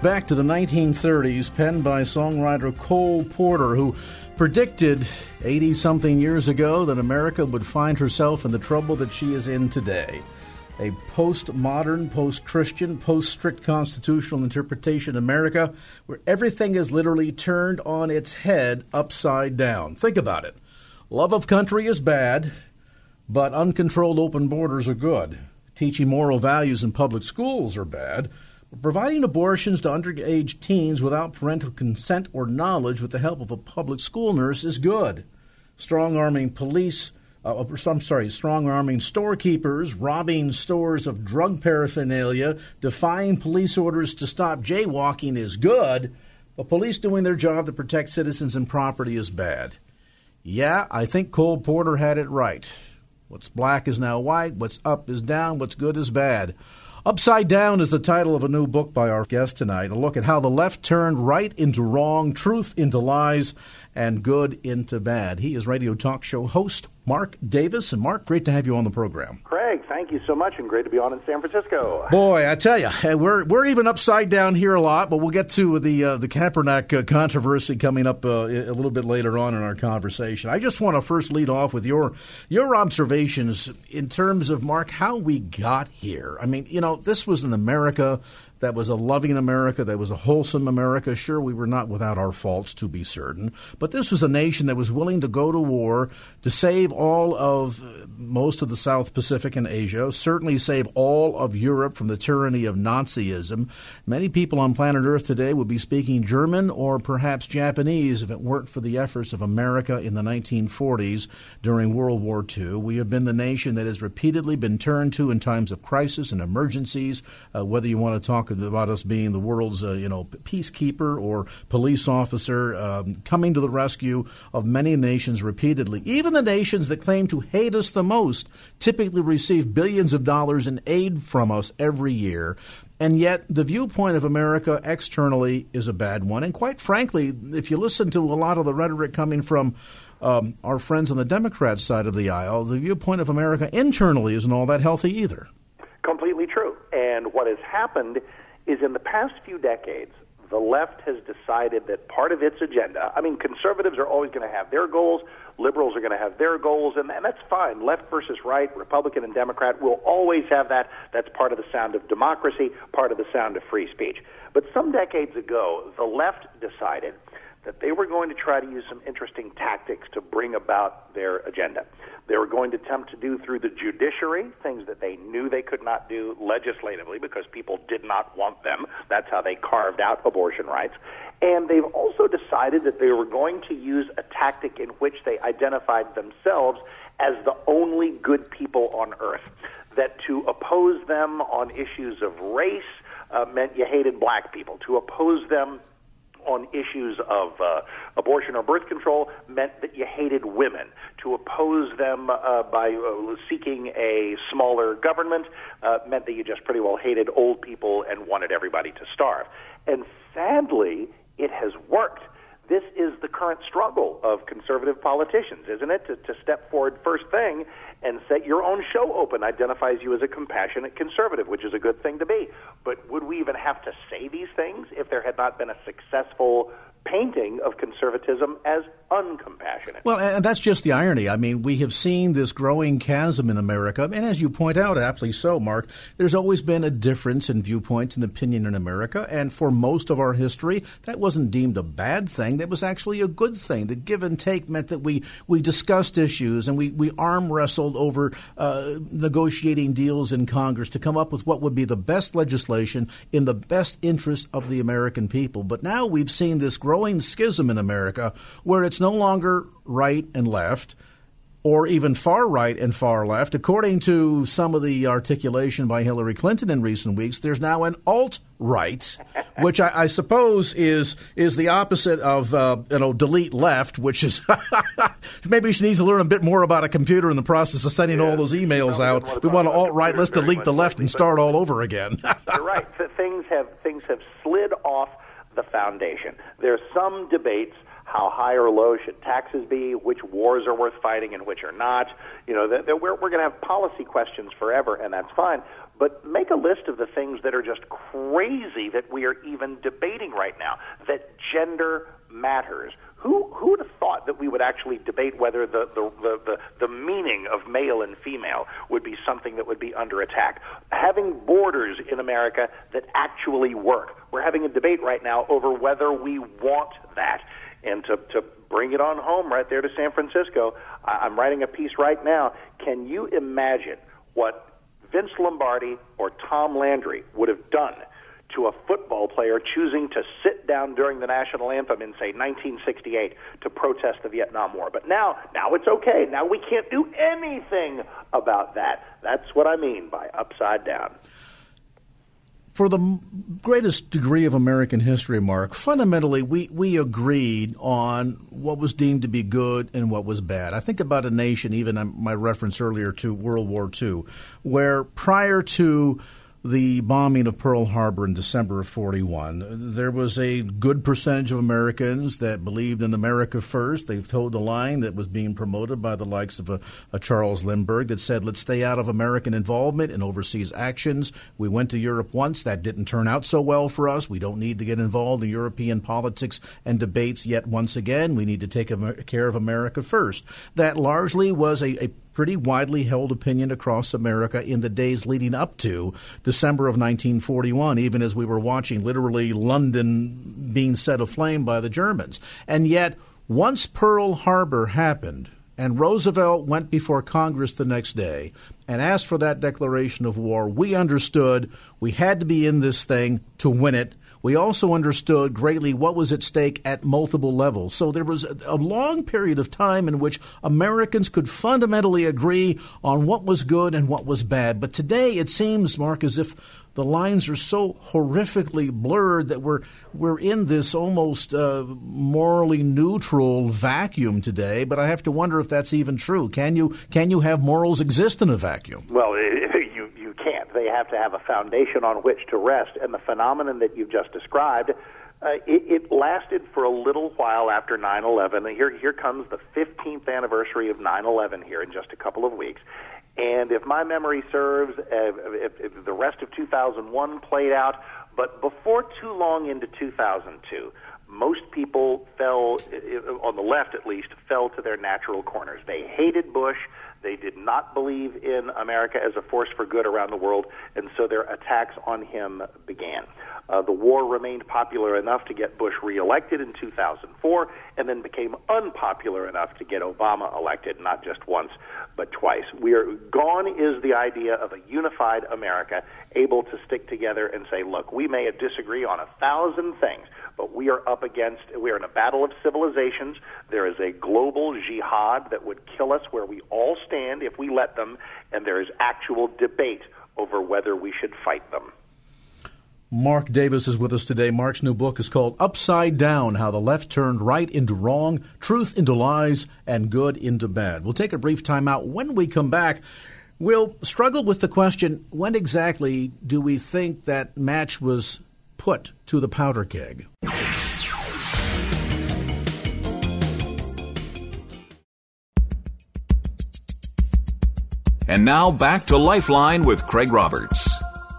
Back to the 1930s, penned by songwriter Cole Porter, who predicted 80 something years ago that America would find herself in the trouble that she is in today. A post-modern, post-Christian, post-strict constitutional interpretation America where everything is literally turned on its head upside down. Think about it. Love of country is bad, but uncontrolled open borders are good. Teaching moral values in public schools are bad, Providing abortions to underage teens without parental consent or knowledge with the help of a public school nurse is good. Strong arming police, uh, I'm sorry, strong arming storekeepers, robbing stores of drug paraphernalia, defying police orders to stop jaywalking is good, but police doing their job to protect citizens and property is bad. Yeah, I think Cole Porter had it right. What's black is now white, what's up is down, what's good is bad. Upside Down is the title of a new book by our guest tonight. A look at how the left turned right into wrong, truth into lies, and good into bad. He is radio talk show host Mark Davis. And Mark, great to have you on the program. Craig, thank you so much, and great to be on in San Francisco. Boy, I tell you, we're we're even upside down here a lot, but we'll get to the uh, the Kaepernick uh, controversy coming up uh, a little bit later on in our conversation. I just want to first lead off with your your observations in terms of Mark how we got here. I mean, you know, this was in America that was a loving America, that was a wholesome America. Sure, we were not without our faults, to be certain, but this was a nation that was willing to go to war to save all of most of the South Pacific and Asia, certainly save all of Europe from the tyranny of Nazism. Many people on planet Earth today would be speaking German or perhaps Japanese if it weren't for the efforts of America in the 1940s during World War II. We have been the nation that has repeatedly been turned to in times of crisis and emergencies, uh, whether you want to talk about us being the world's uh, you know peacekeeper or police officer, um, coming to the rescue of many nations repeatedly. Even the nations that claim to hate us the most typically receive billions of dollars in aid from us every year. And yet, the viewpoint of America externally is a bad one. And quite frankly, if you listen to a lot of the rhetoric coming from um, our friends on the Democrat side of the aisle, the viewpoint of America internally isn't all that healthy either. Completely true. And what has happened is in the past few decades, the left has decided that part of its agenda, I mean, conservatives are always going to have their goals, liberals are going to have their goals, and, and that's fine. Left versus right, Republican and Democrat will always have that. That's part of the sound of democracy, part of the sound of free speech. But some decades ago, the left decided that they were going to try to use some interesting tactics to bring about their agenda. They were going to attempt to do through the judiciary things that they knew they could not do legislatively because people did not want them. That's how they carved out abortion rights. And they've also decided that they were going to use a tactic in which they identified themselves as the only good people on earth. That to oppose them on issues of race uh, meant you hated black people. To oppose them on issues of uh, abortion or birth control meant that you hated women. To oppose them uh, by uh, seeking a smaller government uh, meant that you just pretty well hated old people and wanted everybody to starve. And sadly, it has worked. This is the current struggle of conservative politicians, isn't it? To, to step forward first thing and set your own show open identifies you as a compassionate conservative, which is a good thing to be. But would we even have to say these things if there had not been a successful painting of conservatism as uncompassionate. Well, and that's just the irony. I mean, we have seen this growing chasm in America, and as you point out, aptly so, Mark, there's always been a difference in viewpoints and opinion in America, and for most of our history, that wasn't deemed a bad thing. That was actually a good thing. The give and take meant that we, we discussed issues and we, we arm wrestled over uh, negotiating deals in Congress to come up with what would be the best legislation in the best interest of the American people. But now we've seen this growing schism in America where it's no longer right and left or even far right and far left. According to some of the articulation by Hillary Clinton in recent weeks, there's now an alt right, which I, I, suppose is is the opposite of uh, you know delete left, which is maybe she needs to learn a bit more about a computer in the process of sending all those emails out. We want to alt right. Let's delete the left and start all over again. You're right. Things have things have slid off the foundation. There's some debates how high or low should taxes be, which wars are worth fighting and which are not. You know, that, that we're, we're going to have policy questions forever, and that's fine. But make a list of the things that are just crazy that we are even debating right now. That gender matters. Who who would have thought that we would actually debate whether the, the, the, the, the meaning of male and female would be something that would be under attack? Having borders in America that actually work. We're having a debate right now over whether we want that. And to, to bring it on home right there to San Francisco, I'm writing a piece right now. Can you imagine what Vince Lombardi or Tom Landry would have done to a football player choosing to sit down during the national anthem in say 1968 to protest the Vietnam War. But now, now it's okay. Now we can't do anything about that. That's what I mean by upside down for the greatest degree of American history, Mark, fundamentally we, we agreed on what was deemed to be good and what was bad. I think about a nation, even um, my reference earlier to World War II, where prior to the bombing of Pearl Harbor in December of 41, there was a good percentage of Americans that believed in America first. They've told the line that was being promoted by the likes of a, a, Charles Lindbergh that said, let's stay out of American involvement in overseas actions. We went to Europe once. That didn't turn out so well for us. We don't need to get involved in European politics and debates yet once again. We need to take care of America first. That largely was a, a pretty widely held opinion across America in the days leading up to December of 1941, even as we were watching literally London being set aflame by the Germans. And yet, once Pearl Harbor happened, and Roosevelt went before Congress the next day and asked for that declaration of war, we understood we had to be in this thing to win it we also understood greatly what was at stake at multiple levels. So there was a long period of time in which Americans could fundamentally agree on what was good and what was bad. But today it seems, Mark, as if the lines are so horrifically blurred that we're we're in this almost uh, morally neutral vacuum today. But I have to wonder if that's even true. Can you can you have morals exist in a vacuum? Well, they have to have a foundation on which to rest. And the phenomenon that you've just described, uh, it, it lasted for a little while after 9 11. Here, here comes the 15th anniversary of 9 11 here in just a couple of weeks. And if my memory serves, uh, if, if the rest of 2001 played out, but before too long into 2002, most people fell, on the left at least, fell to their natural corners. They hated Bush. They did not believe in America as a force for good around the world, and so their attacks on him began. Uh, the war remained popular enough to get Bush reelected in 2004, and then became unpopular enough to get Obama elected, not just once, but twice. We are gone is the idea of a unified America able to stick together and say, look, we may disagree on a thousand things, but we are up against, we are in a battle of civilizations. There is a global jihad that would kill us where we all stand if we let them, and there is actual debate over whether we should fight them. Mark Davis is with us today. Mark's new book is called Upside Down How the Left Turned Right into Wrong, Truth into Lies, and Good into Bad. We'll take a brief time out. When we come back, we'll struggle with the question when exactly do we think that match was put to the powder keg? And now back to Lifeline with Craig Roberts.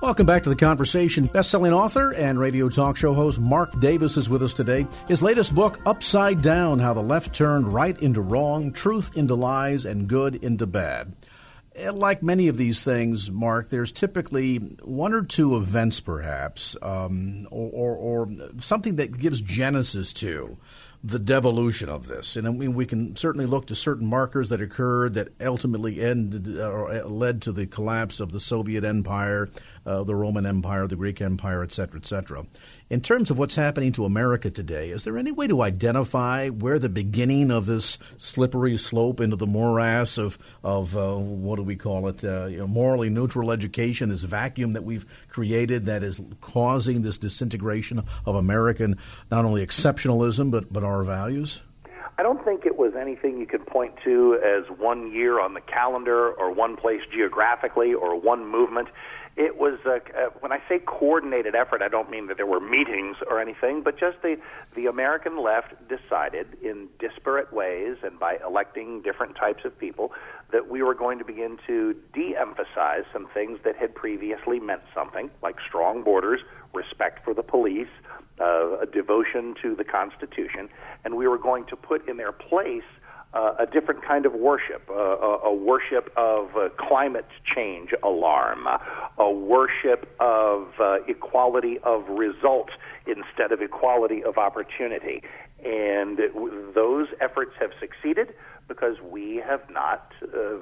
Welcome back to the conversation. Best-selling author and radio talk show host Mark Davis is with us today. His latest book, Upside Down: How the Left Turned Right into Wrong, Truth into Lies, and Good into Bad. Like many of these things, Mark, there's typically one or two events, perhaps, um, or, or, or something that gives genesis to the devolution of this. And I mean, we can certainly look to certain markers that occurred that ultimately ended or led to the collapse of the Soviet Empire, uh, the Roman Empire, the Greek Empire, et cetera, et cetera. In terms of what's happening to America today, is there any way to identify where the beginning of this slippery slope into the morass of, of uh, what do we call it, uh, you know, morally neutral education, this vacuum that we've created that is causing this disintegration of American not only exceptionalism but, but our values? I don't think it was anything you could point to as one year on the calendar or one place geographically or one movement it was uh, uh, when I say coordinated effort, I don't mean that there were meetings or anything, but just the the American left decided in disparate ways and by electing different types of people that we were going to begin to de-emphasize some things that had previously meant something, like strong borders, respect for the police, uh, a devotion to the Constitution, and we were going to put in their place uh, a different kind of worship, uh, a, a, worship of uh, climate change alarm, a worship of uh, equality of results instead of equality of opportunity. And those efforts have succeeded because we have not uh,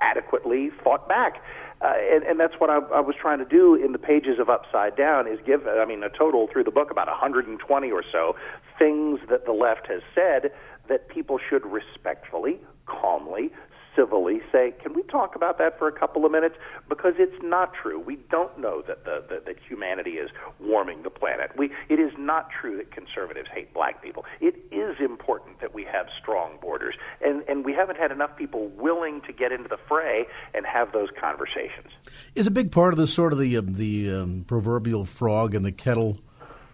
adequately fought back. Uh, and, and, that's what I, I, was trying to do in the pages of Upside Down is give, I mean, a total through the book about 120 or so things that the left has said that people should respectfully, calmly, civilly say, "Can we talk about that for a couple of minutes?" Because it's not true. We don't know that the, the, that humanity is warming the planet. We it is not true that conservatives hate black people. It is important that we have strong borders, and and we haven't had enough people willing to get into the fray and have those conversations. Is a big part of this sort of the um, the um, proverbial frog in the kettle.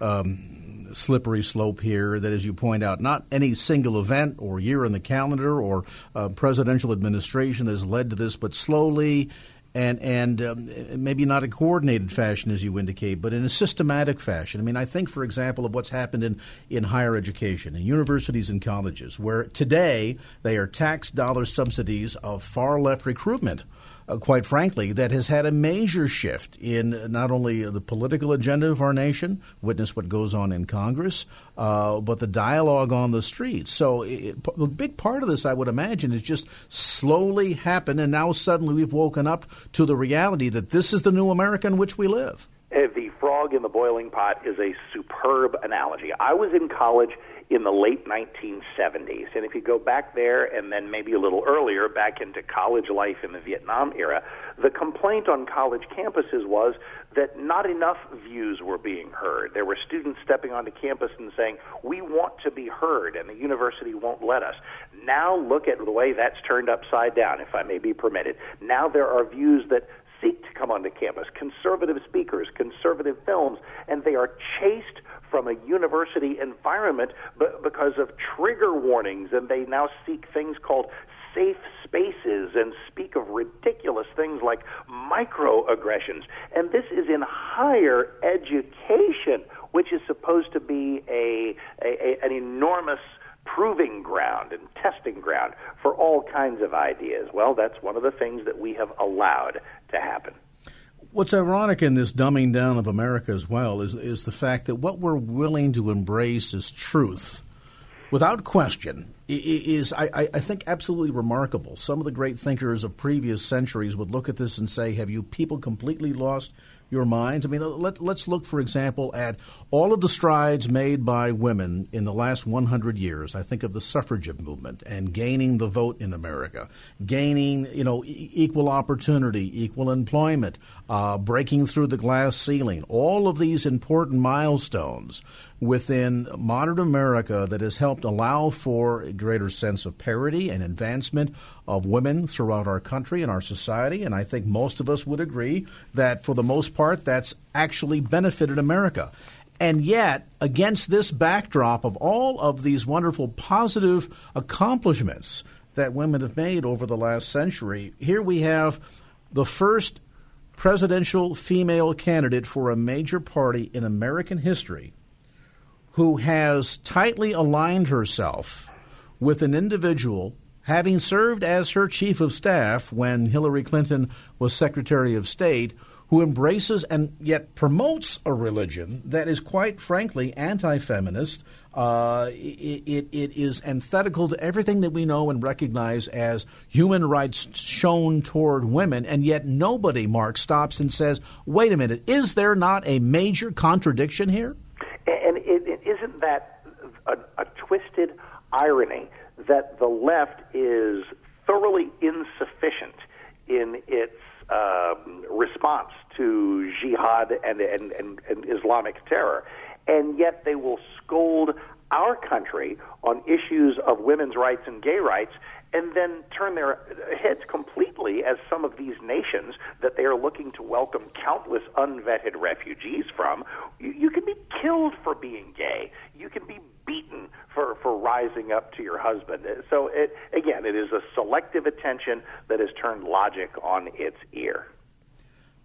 Um, slippery slope here that, as you point out, not any single event or year in the calendar or uh, presidential administration that has led to this, but slowly and and um, maybe not a coordinated fashion as you indicate, but in a systematic fashion. I mean, I think, for example, of what's happened in, in higher education, in universities and colleges, where today they are tax dollar subsidies of far left recruitment uh, quite frankly, that has had a major shift in not only the political agenda of our nation, witness what goes on in Congress, uh, but the dialogue on the streets. So, it, a big part of this, I would imagine, is just slowly happened, and now suddenly we've woken up to the reality that this is the new America in which we live. Uh, the frog in the boiling pot is a superb analogy. I was in college in the late 1970s. And if you go back there and then maybe a little earlier, back into college life in the Vietnam era, the complaint on college campuses was that not enough views were being heard. There were students stepping onto campus and saying, We want to be heard, and the university won't let us. Now look at the way that's turned upside down, if I may be permitted. Now there are views that seek to come onto campus, conservative speakers, conservative films, and they are chased from a university environment because of trigger warnings, and they now seek things called safe spaces and speak of ridiculous things like microaggressions. And this is in higher education, which is supposed to be a, a, a an enormous proving ground and testing ground for all kinds of ideas. Well, that's one of the things that we have allowed to happen. What's ironic in this dumbing down of America as well is, is the fact that what we're willing to embrace as truth, without question, is, I, I think, absolutely remarkable. Some of the great thinkers of previous centuries would look at this and say, Have you people completely lost your minds? I mean, let, let's look, for example, at all of the strides made by women in the last 100 years. I think of the suffragette movement and gaining the vote in America, gaining, you know, e- equal opportunity, equal employment, uh, breaking through the glass ceiling. All of these important milestones within modern America that has helped allow for a greater sense of parity and advancement of women throughout our country and our society. And I think most of us would agree that for the most part, that's actually benefited America. And yet, against this backdrop of all of these wonderful positive accomplishments that women have made over the last century, here we have the first presidential female candidate for a major party in American history who has tightly aligned herself with an individual having served as her chief of staff when Hillary Clinton was Secretary of State, who embraces and yet promotes a religion that is quite frankly anti feminist. Uh, it, it, it is antithetical to everything that we know and recognize as human rights shown toward women, and yet nobody, Mark, stops and says, wait a minute, is there not a major contradiction here? And that a, a twisted irony that the left is thoroughly insufficient in its um, response to jihad and, and, and, and Islamic terror, and yet they will scold our country on issues of women's rights and gay rights and then turn their heads completely as some of these nations that they are looking to welcome countless unvetted refugees from. You, you can be killed for being gay. You can be beaten for, for rising up to your husband. So, it, again, it is a selective attention that has turned logic on its ear.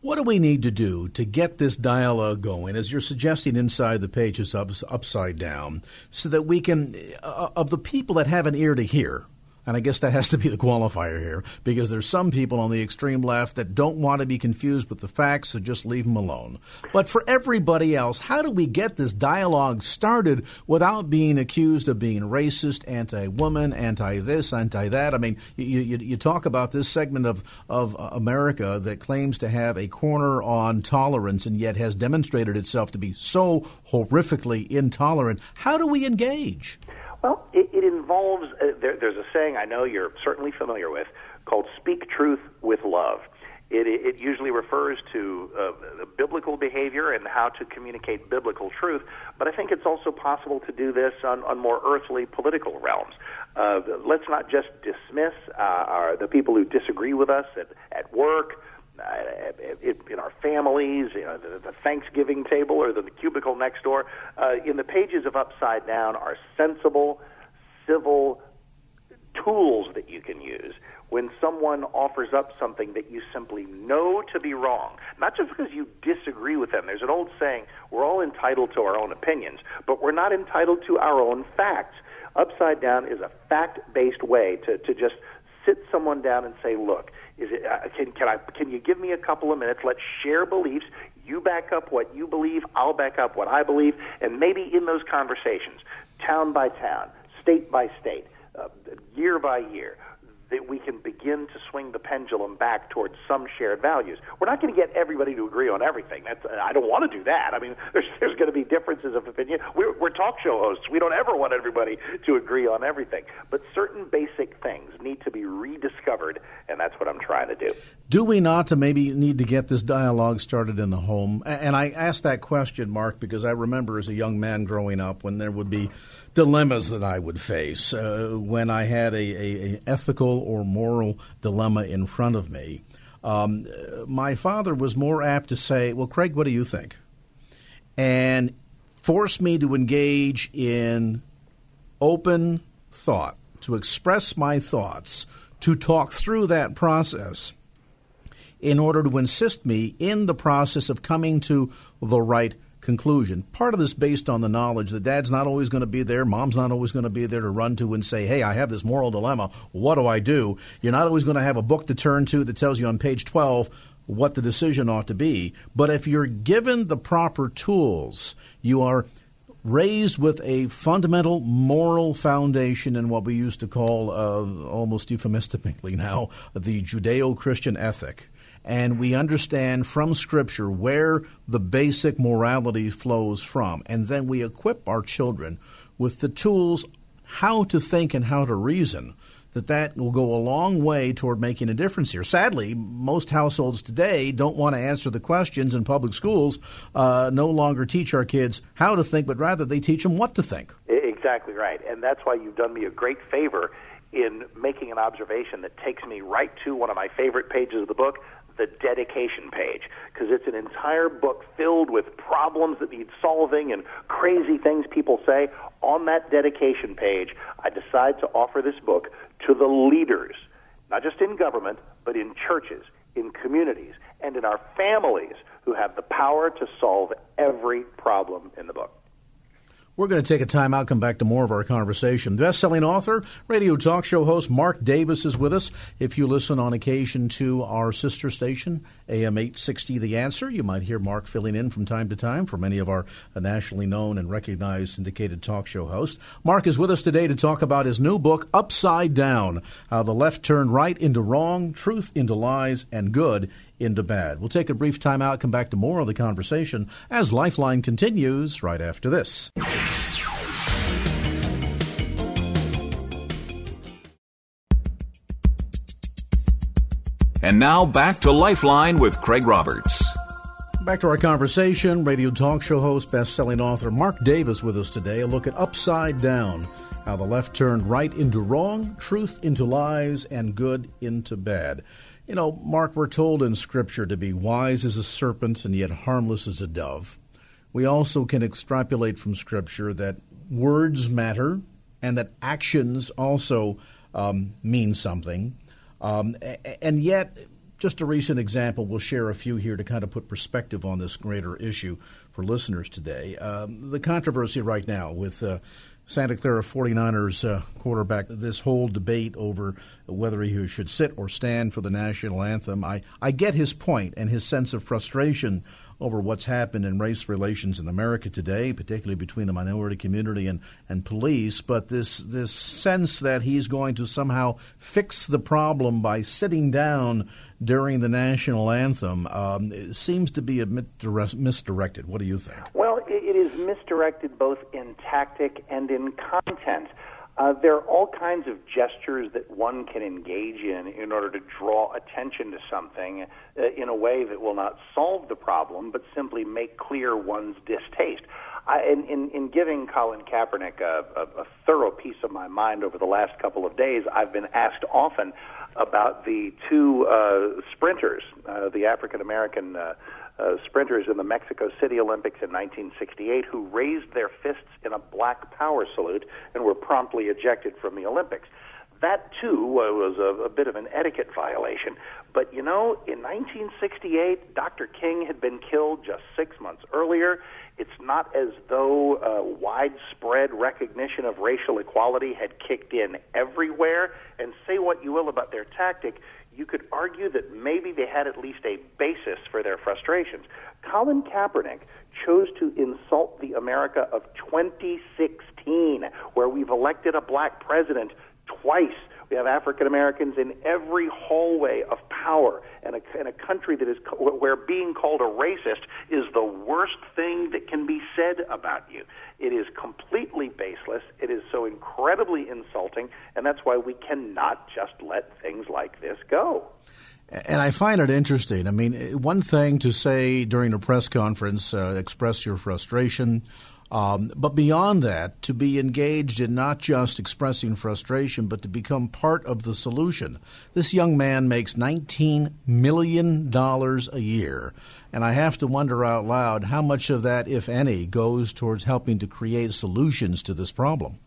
What do we need to do to get this dialogue going, as you're suggesting inside the pages upside down, so that we can, uh, of the people that have an ear to hear, and I guess that has to be the qualifier here because there's some people on the extreme left that don't want to be confused with the facts, so just leave them alone. But for everybody else, how do we get this dialogue started without being accused of being racist, anti woman, anti this, anti that? I mean, you, you, you talk about this segment of, of America that claims to have a corner on tolerance and yet has demonstrated itself to be so horrifically intolerant. How do we engage? Well, it, it involves, uh, there, there's a saying I know you're certainly familiar with called speak truth with love. It, it usually refers to uh, biblical behavior and how to communicate biblical truth, but I think it's also possible to do this on, on more earthly political realms. Uh, let's not just dismiss uh, our, the people who disagree with us at, at work, uh, in our families, you know, the, the Thanksgiving table or the, the cubicle next door. Uh, in the pages of Upside Down are sensible, civil tools that you can use when someone offers up something that you simply know to be wrong, not just because you disagree with them. There's an old saying, we're all entitled to our own opinions, but we're not entitled to our own facts. Upside Down is a fact based way to, to just sit someone down and say, look, is it, uh, can, can, I, can you give me a couple of minutes? Let's share beliefs. You back up what you believe, I'll back up what I believe, and maybe in those conversations, town by town, state by state, uh, year by year, that we can begin to swing the pendulum back towards some shared values. We're not going to get everybody to agree on everything. That's I don't want to do that. I mean, there's there's going to be differences of opinion. We're, we're talk show hosts. We don't ever want everybody to agree on everything. But certain basic things need to be rediscovered, and that's what I'm trying to do. Do we not maybe need to get this dialogue started in the home? And I ask that question, Mark, because I remember as a young man growing up when there would be dilemmas that I would face uh, when I had a, a, a, ethical or moral dilemma in front of me. Um, my father was more apt to say, "Well, Craig, what do you think?" and force me to engage in open thought, to express my thoughts, to talk through that process in order to insist me in the process of coming to the right conclusion. Part of this based on the knowledge that dad's not always going to be there, mom's not always going to be there to run to and say, hey, I have this moral dilemma. What do I do? You're not always going to have a book to turn to that tells you on page 12 what the decision ought to be. But if you're given the proper tools, you are raised with a fundamental moral foundation in what we used to call, uh, almost euphemistically now, the Judeo Christian ethic and we understand from Scripture where the basic morality flows from. And then we equip our children with the tools how to think and how to reason. That that will go a long way toward making a difference here. Sadly, most households today don't want to answer the questions, and public schools uh, no longer teach our kids how to think, but rather they teach them what to think. Exactly right, and that's why you've done me a great favor in making an observation that takes me right to one of my favorite pages of the book, the dedication page because it's an entire book filled with problems that need solving and crazy things people say. On that dedication page, I decide to offer this book to the leaders, not just in government, but in churches, in communities, and in our families who have the power to solve every problem in the book. We're going to take a time out, come back to more of our conversation. Best selling author, radio talk show host Mark Davis is with us. If you listen on occasion to our sister station, AM 860 The Answer, you might hear Mark filling in from time to time for many of our nationally known and recognized syndicated talk show hosts. Mark is with us today to talk about his new book, Upside Down How the Left Turned Right into Wrong, Truth into Lies, and Good into bad. We'll take a brief time out, come back to more of the conversation as Lifeline continues right after this. And now back to Lifeline with Craig Roberts. Back to our conversation. Radio talk show host, best selling author Mark Davis with us today. A look at Upside Down how the left turned right into wrong, truth into lies, and good into bad. You know, Mark, we're told in Scripture to be wise as a serpent and yet harmless as a dove. We also can extrapolate from Scripture that words matter and that actions also um, mean something. Um, and yet, just a recent example, we'll share a few here to kind of put perspective on this greater issue for listeners today. Um, the controversy right now with uh, Santa Clara 49ers uh, quarterback, this whole debate over whether he should sit or stand for the national anthem. I, I get his point and his sense of frustration over what's happened in race relations in America today, particularly between the minority community and, and police, but this, this sense that he's going to somehow fix the problem by sitting down during the national anthem um, seems to be misdirected. What do you think? Well, it is misdirected both in tactic and in content. Uh, there are all kinds of gestures that one can engage in in order to draw attention to something uh, in a way that will not solve the problem, but simply make clear one's distaste. I, in, in, in giving Colin Kaepernick a, a, a thorough piece of my mind over the last couple of days, I've been asked often about the two uh, sprinters, uh, the African American uh, uh, sprinters in the Mexico City Olympics in 1968, who raised their fists in a black power salute and were promptly ejected from the Olympics. That too was a, a bit of an etiquette violation. But you know, in 1968, Dr. King had been killed just six months earlier. It's not as though uh, widespread recognition of racial equality had kicked in everywhere. And say what you will about their tactic, you could argue that maybe they had at least a basis for their frustrations. Colin Kaepernick chose to insult the America of 2016, where we've elected a black president twice we have African Americans in every hallway of power, and a, in a country that is where being called a racist is the worst thing that can be said about you. It is completely baseless. It is so incredibly insulting, and that's why we cannot just let things like this go. And I find it interesting. I mean, one thing to say during a press conference, uh, express your frustration um, but beyond that, to be engaged in not just expressing frustration, but to become part of the solution. This young man makes $19 million a year. And I have to wonder out loud how much of that, if any, goes towards helping to create solutions to this problem.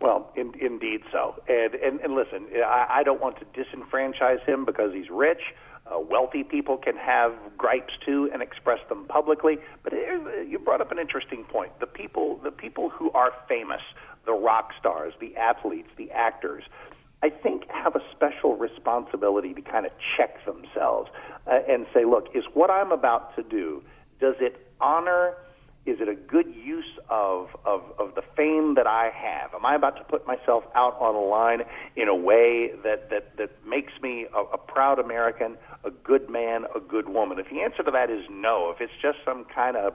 Well, in, indeed so. And, and, and listen, I, I don't want to disenfranchise him because he's rich uh, wealthy people can have gripes too and express them publicly. But you brought up an interesting point. The people, the people who are famous, the rock stars, the athletes, the actors, I think have a special responsibility to kind of check themselves uh, and say, look, is what I'm about to do, does it honor is it a good use of, of, of the fame that I have? Am I about to put myself out on a line in a way that, that, that makes me a, a proud American, a good man, a good woman? If the answer to that is no, if it's just some kind of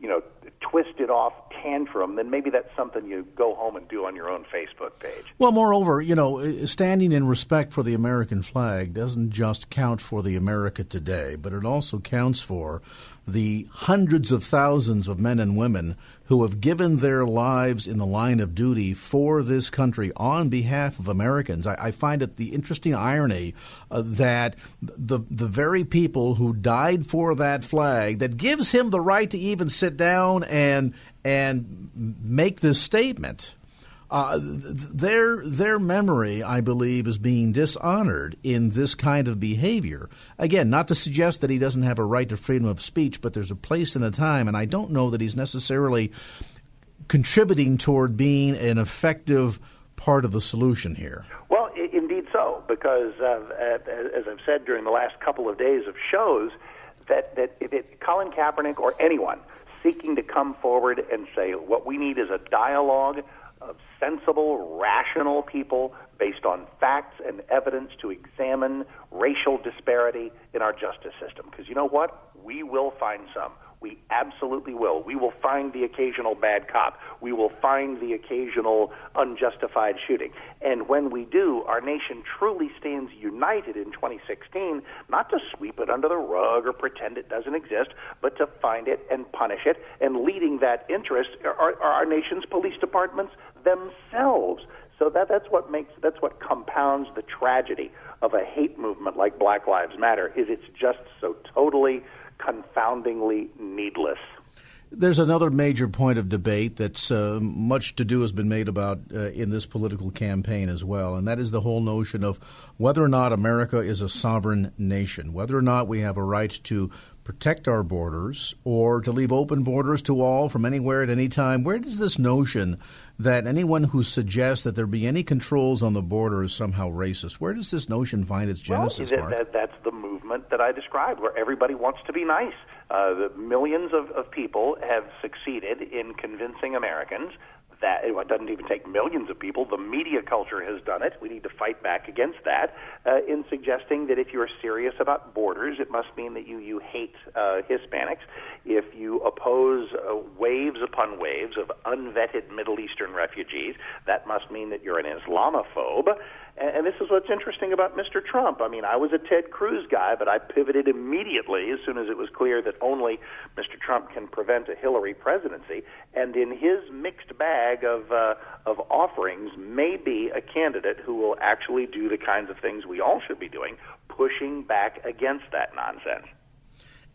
you know, twisted off tantrum, then maybe that's something you go home and do on your own Facebook page. Well, moreover, you know, standing in respect for the American flag doesn't just count for the America today, but it also counts for the hundreds of thousands of men and women who have given their lives in the line of duty for this country on behalf of Americans. I, I find it the interesting irony uh, that the the very people who died for that flag that gives him the right to even sit down and and make this statement uh, their their memory, I believe, is being dishonored in this kind of behavior. Again, not to suggest that he doesn't have a right to freedom of speech, but there's a place and a time, and I don't know that he's necessarily contributing toward being an effective part of the solution here. Well, I- indeed so, because uh, as I've said during the last couple of days of shows, that that if it, Colin Kaepernick or anyone seeking to come forward and say what we need is a dialogue sensible, rational people based on facts and evidence to examine racial disparity in our justice system. Because you know what? We will find some. We absolutely will. We will find the occasional bad cop. We will find the occasional unjustified shooting. And when we do, our nation truly stands united in 2016, not to sweep it under the rug or pretend it doesn't exist, but to find it and punish it. And leading that interest are, are our nation's police departments themselves. So that, that's what makes that's what compounds the tragedy of a hate movement like Black Lives Matter is it's just so totally confoundingly needless. There's another major point of debate that's uh, much to do has been made about uh, in this political campaign as well, and that is the whole notion of whether or not America is a sovereign nation, whether or not we have a right to protect our borders or to leave open borders to all from anywhere at any time. Where does this notion that anyone who suggests that there be any controls on the border is somehow racist, where does this notion find its genesis? Well, that, that, that's the movement that I described, where everybody wants to be nice. Uh, the millions of, of people have succeeded in convincing Americans that it doesn't even take millions of people. The media culture has done it. We need to fight back against that uh, in suggesting that if you're serious about borders, it must mean that you you hate uh, Hispanics. If you oppose uh, waves upon waves of unvetted Middle Eastern refugees, that must mean that you're an Islamophobe. And, and this is what's interesting about Mr. Trump. I mean, I was a Ted Cruz guy, but I pivoted immediately as soon as it was clear that only Mr. Trump can prevent a Hillary presidency. And in his mixed bag of uh, of offerings, may be a candidate who will actually do the kinds of things we all should be doing, pushing back against that nonsense.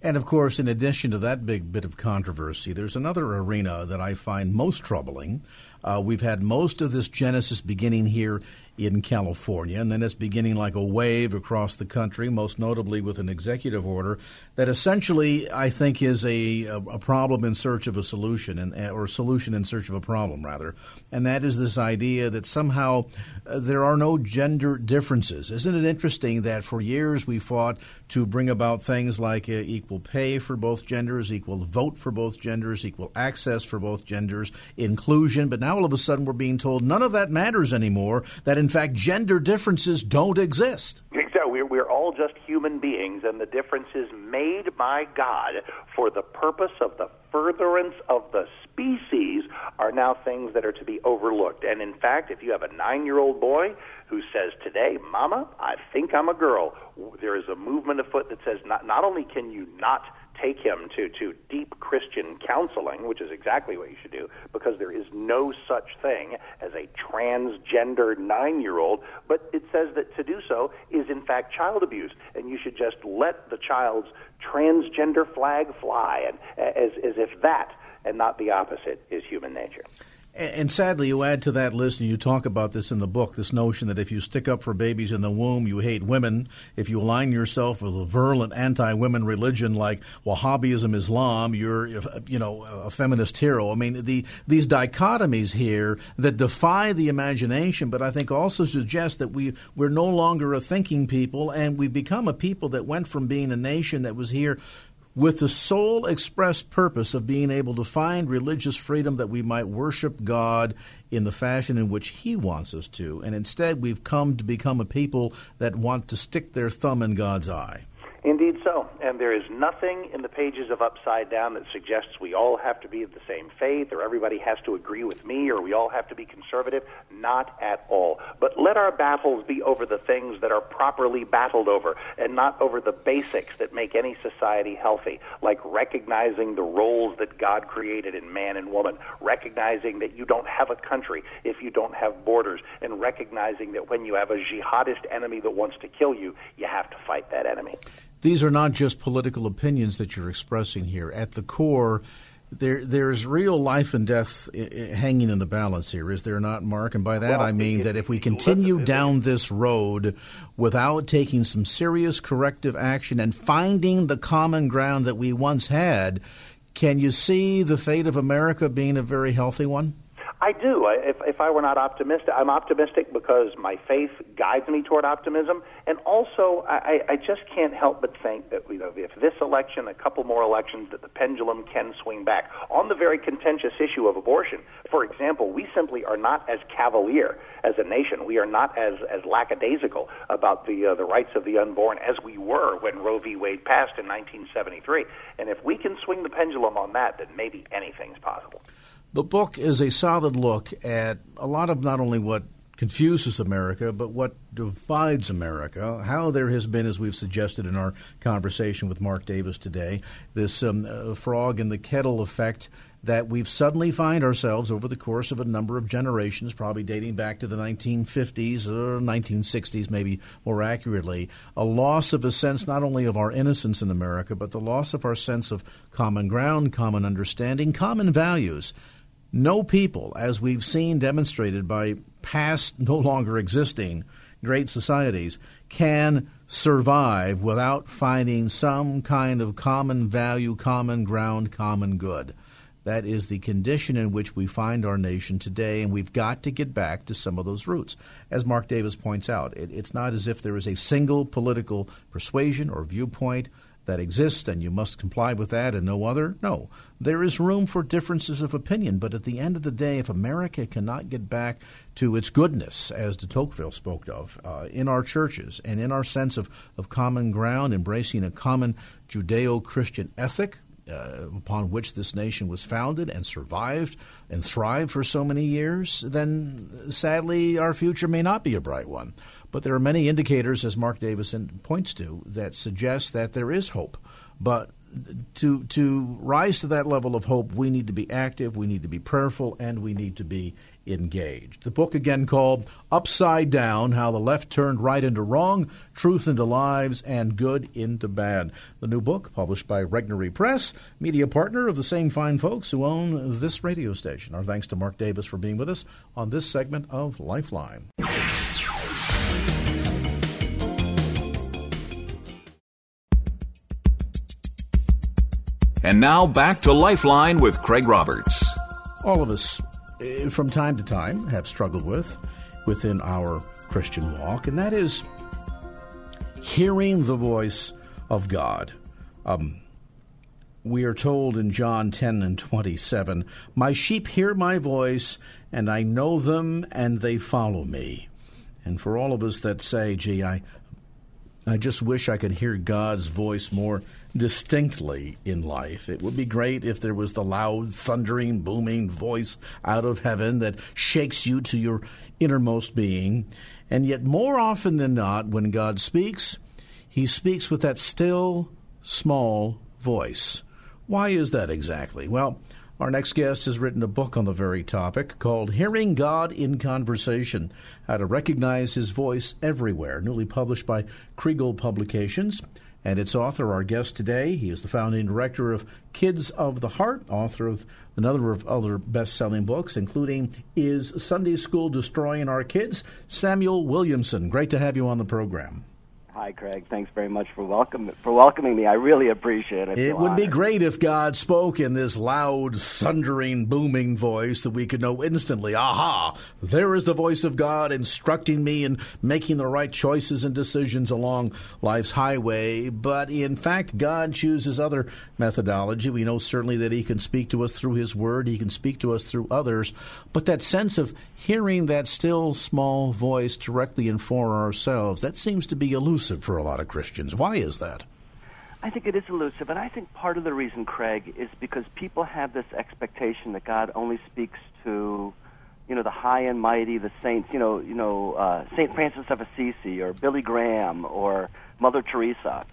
And of course, in addition to that big bit of controversy, there's another arena that I find most troubling. Uh, we've had most of this genesis beginning here in California, and then it's beginning like a wave across the country, most notably with an executive order that essentially, I think, is a, a problem in search of a solution, and, or a solution in search of a problem, rather. And that is this idea that somehow uh, there are no gender differences. Isn't it interesting that for years we fought to bring about things like uh, equal pay for both genders, equal vote for both genders, equal access for both genders, inclusion, but now all of a sudden we're being told none of that matters anymore, that in fact gender differences don't exist. Exactly. We're, we're all just human beings, and the difference is made by God for the purpose of the furtherance of the species are now things that are to be overlooked. And in fact, if you have a nine year old boy who says today, Mama, I think I'm a girl, there is a movement afoot that says not, not only can you not take him to, to deep Christian counseling, which is exactly what you should do, because there is no such thing as a transgender nine year old, but it says that to do so is in fact child abuse, and you should just let the child's transgender flag fly, and as, as if that and not the opposite is human nature. And sadly, you add to that list, and you talk about this in the book this notion that if you stick up for babies in the womb, you hate women. If you align yourself with a virulent anti women religion like Wahhabism, Islam, you're, you know, a feminist hero. I mean, the, these dichotomies here that defy the imagination, but I think also suggest that we, we're no longer a thinking people, and we've become a people that went from being a nation that was here with the sole express purpose of being able to find religious freedom that we might worship God in the fashion in which He wants us to. And instead, we've come to become a people that want to stick their thumb in God's eye. Indeed so. And there is nothing in the pages of Upside Down that suggests we all have to be of the same faith or everybody has to agree with me or we all have to be conservative. Not at all. But let our battles be over the things that are properly battled over and not over the basics that make any society healthy, like recognizing the roles that God created in man and woman, recognizing that you don't have a country if you don't have borders, and recognizing that when you have a jihadist enemy that wants to kill you, you have to fight that enemy. These are not just political opinions that you're expressing here. At the core, there there's real life and death hanging in the balance here, is there not, Mark? And by that well, I mean that if we continue down this road without taking some serious corrective action and finding the common ground that we once had, can you see the fate of America being a very healthy one? I do. If, if I were not optimistic, I'm optimistic because my faith guides me toward optimism, and also I, I just can't help but think that you know if this election, a couple more elections, that the pendulum can swing back on the very contentious issue of abortion. For example, we simply are not as cavalier as a nation. We are not as as lackadaisical about the uh, the rights of the unborn as we were when Roe v. Wade passed in 1973. And if we can swing the pendulum on that, then maybe anything's possible. The book is a solid look at a lot of not only what confuses America, but what divides America. How there has been, as we've suggested in our conversation with Mark Davis today, this um, uh, frog in the kettle effect that we've suddenly find ourselves over the course of a number of generations, probably dating back to the 1950s or 1960s, maybe more accurately, a loss of a sense not only of our innocence in America, but the loss of our sense of common ground, common understanding, common values. No people, as we've seen demonstrated by past, no longer existing great societies, can survive without finding some kind of common value, common ground, common good. That is the condition in which we find our nation today, and we've got to get back to some of those roots. As Mark Davis points out, it, it's not as if there is a single political persuasion or viewpoint that exists and you must comply with that and no other. No, there is room for differences of opinion, but at the end of the day, if America cannot get back to its goodness, as de Tocqueville spoke of, uh, in our churches and in our sense of, of common ground, embracing a common Judeo Christian ethic, uh, upon which this nation was founded and survived and thrived for so many years, then sadly our future may not be a bright one. But there are many indicators, as Mark Davison points to, that suggest that there is hope. But to to rise to that level of hope, we need to be active, we need to be prayerful, and we need to be engaged. The book again called Upside Down: How the Left Turned Right into Wrong, Truth into Lies, and Good into Bad. The new book, published by Regnery Press, media partner of the same fine folks who own this radio station. Our thanks to Mark Davis for being with us on this segment of Lifeline. And now back to Lifeline with Craig Roberts. All of us, eh, from time to time, have struggled with within our Christian walk, and that is hearing the voice of God. Um, we are told in John 10 and 27, My sheep hear my voice, and I know them, and they follow me. And for all of us that say, gee, I, I just wish I could hear God's voice more distinctly in life. It would be great if there was the loud, thundering, booming voice out of heaven that shakes you to your innermost being. And yet, more often than not, when God speaks, he speaks with that still, small voice. Why is that exactly? Well, our next guest has written a book on the very topic called Hearing God in Conversation How to Recognize His Voice Everywhere, newly published by Kregel Publications. And its author, our guest today, he is the founding director of Kids of the Heart, author of a number of other best selling books, including Is Sunday School Destroying Our Kids? Samuel Williamson. Great to have you on the program. Hi, Craig. Thanks very much for welcome for welcoming me. I really appreciate it. It would be great if God spoke in this loud, thundering, booming voice that we could know instantly. Aha! There is the voice of God instructing me and making the right choices and decisions along life's highway. But in fact, God chooses other methodology. We know certainly that He can speak to us through His Word. He can speak to us through others. But that sense of hearing that still small voice directly and for ourselves that seems to be elusive elusive for a lot of Christians. Why is that? I think it is elusive, and I think part of the reason, Craig, is because people have this expectation that God only speaks to, you know, the high and mighty, the saints, you know, you know, uh, Saint Francis of Assisi or Billy Graham or Mother Teresa,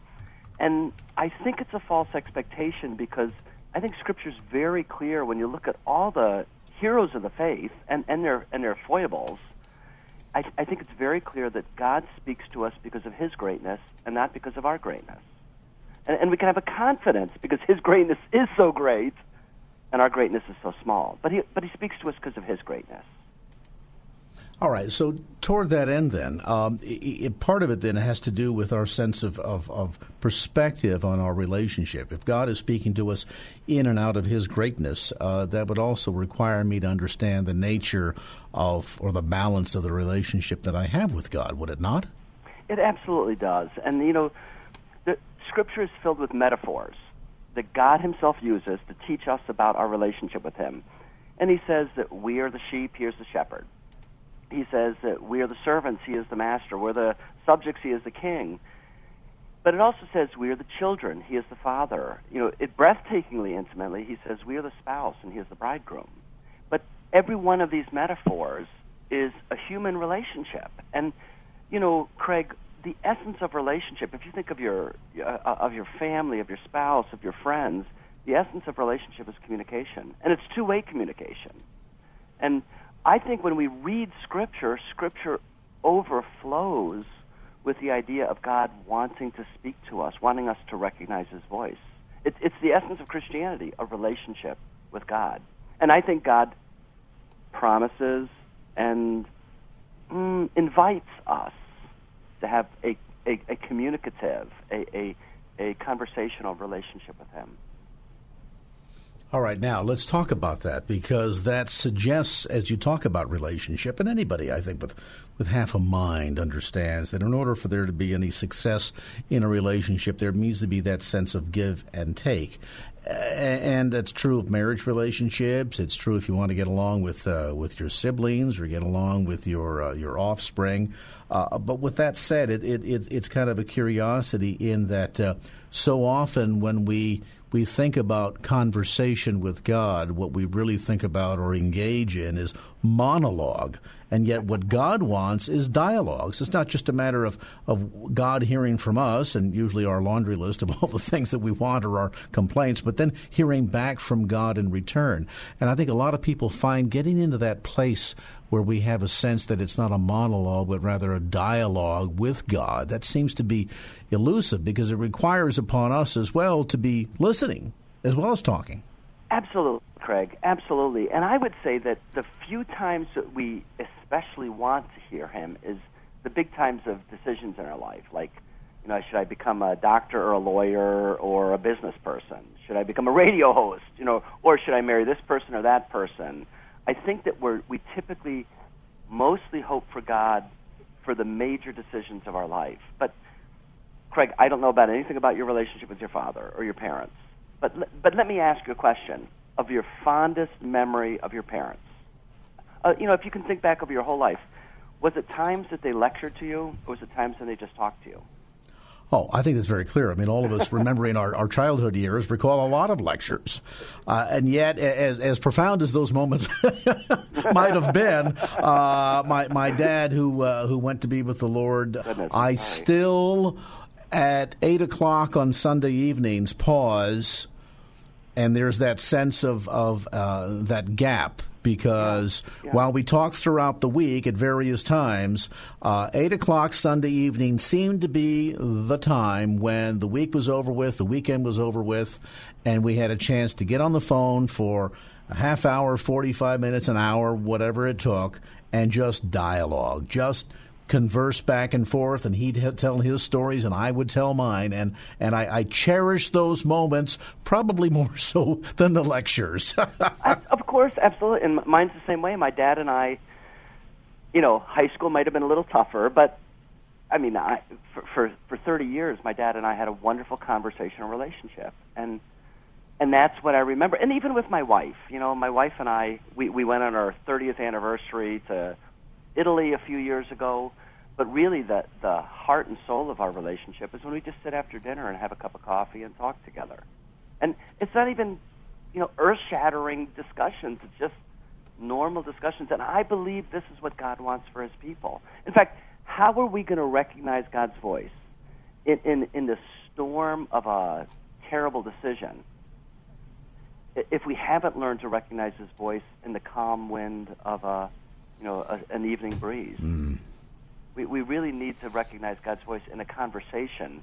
and I think it's a false expectation because I think Scripture is very clear when you look at all the heroes of the faith and, and their and their foibles I, I think it's very clear that God speaks to us because of His greatness and not because of our greatness. And, and we can have a confidence because His greatness is so great and our greatness is so small. But he, but he speaks to us because of his greatness. All right. So toward that end, then, um, it, part of it then has to do with our sense of, of, of, perspective on our relationship. If God is speaking to us in and out of His greatness, uh, that would also require me to understand the nature of or the balance of the relationship that I have with God. Would it not? It absolutely does. And you know, the Scripture is filled with metaphors that God Himself uses to teach us about our relationship with Him. And He says that we are the sheep; He is the shepherd he says that we are the servants, he is the master. We're the subjects, he is the king. But it also says we are the children, he is the father. You know, it breathtakingly intimately, he says we are the spouse and he is the bridegroom. But every one of these metaphors is a human relationship. And, you know, Craig, the essence of relationship, if you think of your, uh, of your family, of your spouse, of your friends, the essence of relationship is communication. And it's two way communication. And I think when we read Scripture, Scripture overflows with the idea of God wanting to speak to us, wanting us to recognize His voice. It, it's the essence of Christianity, a relationship with God. And I think God promises and mm, invites us to have a, a, a communicative, a, a, a conversational relationship with Him. All right, now let's talk about that because that suggests, as you talk about relationship, and anybody I think with with half a mind understands that in order for there to be any success in a relationship, there needs to be that sense of give and take, and that's true of marriage relationships. It's true if you want to get along with uh, with your siblings or get along with your uh, your offspring. Uh, but with that said, it, it, it, it's kind of a curiosity in that uh, so often when we we think about conversation with God, what we really think about or engage in is monologue. And yet, what God wants is dialogues. It's not just a matter of, of God hearing from us and usually our laundry list of all the things that we want or our complaints, but then hearing back from God in return. And I think a lot of people find getting into that place where we have a sense that it's not a monologue, but rather a dialogue with God. That seems to be elusive because it requires upon us as well to be listening as well as talking. Absolutely, Craig. Absolutely. And I would say that the few times that we especially want to hear him is the big times of decisions in our life, like you know, should I become a doctor or a lawyer or a business person? Should I become a radio host? You know, or should I marry this person or that person? I think that we're, we typically mostly hope for God for the major decisions of our life. But, Craig, I don't know about anything about your relationship with your father or your parents. But, but let me ask you a question of your fondest memory of your parents. Uh, you know, if you can think back over your whole life, was it times that they lectured to you, or was it times when they just talked to you? Oh, I think that's very clear. I mean, all of us remembering our, our childhood years recall a lot of lectures. Uh, and yet, as, as profound as those moments might have been, uh, my, my dad, who, uh, who went to be with the Lord, I still, at 8 o'clock on Sunday evenings, pause, and there's that sense of, of uh, that gap because yeah. Yeah. while we talked throughout the week at various times, uh, 8 o'clock Sunday evening seemed to be the time when the week was over with, the weekend was over with, and we had a chance to get on the phone for a half hour, 45 minutes, an hour, whatever it took, and just dialogue, just – converse back and forth, and he'd tell his stories, and I would tell mine, and and I, I cherish those moments probably more so than the lectures. of course, absolutely, and mine's the same way. My dad and I, you know, high school might have been a little tougher, but I mean, I for for, for thirty years, my dad and I had a wonderful conversational relationship, and and that's what I remember. And even with my wife, you know, my wife and I, we we went on our thirtieth anniversary to Italy a few years ago. But really, the the heart and soul of our relationship is when we just sit after dinner and have a cup of coffee and talk together. And it's not even, you know, earth-shattering discussions. It's just normal discussions. And I believe this is what God wants for His people. In fact, how are we going to recognize God's voice in in, in the storm of a terrible decision? If we haven't learned to recognize His voice in the calm wind of a you know, a, an evening breeze. Mm. We, we really need to recognize God's voice in a conversation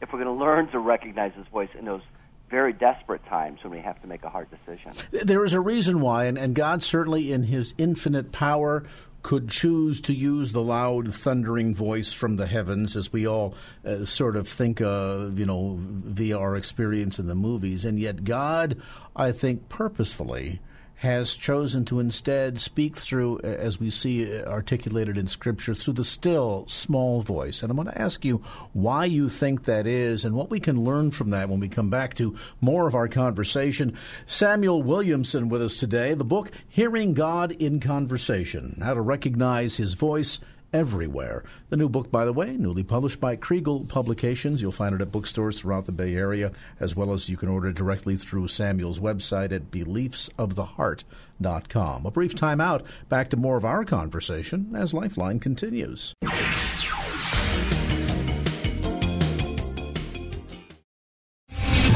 if we're going to learn to recognize His voice in those very desperate times when we have to make a hard decision. There is a reason why, and, and God certainly, in His infinite power, could choose to use the loud, thundering voice from the heavens, as we all uh, sort of think of, you know, via our experience in the movies. And yet, God, I think, purposefully has chosen to instead speak through, as we see uh, articulated in Scripture, through the still small voice. And I'm going to ask you why you think that is and what we can learn from that when we come back to more of our conversation. Samuel Williamson with us today. The book, Hearing God in Conversation How to Recognize His Voice everywhere. The new book, by the way, newly published by Kregel Publications. You'll find it at bookstores throughout the Bay Area, as well as you can order it directly through Samuel's website at beliefsoftheheart.com. A brief time out. Back to more of our conversation as Lifeline continues.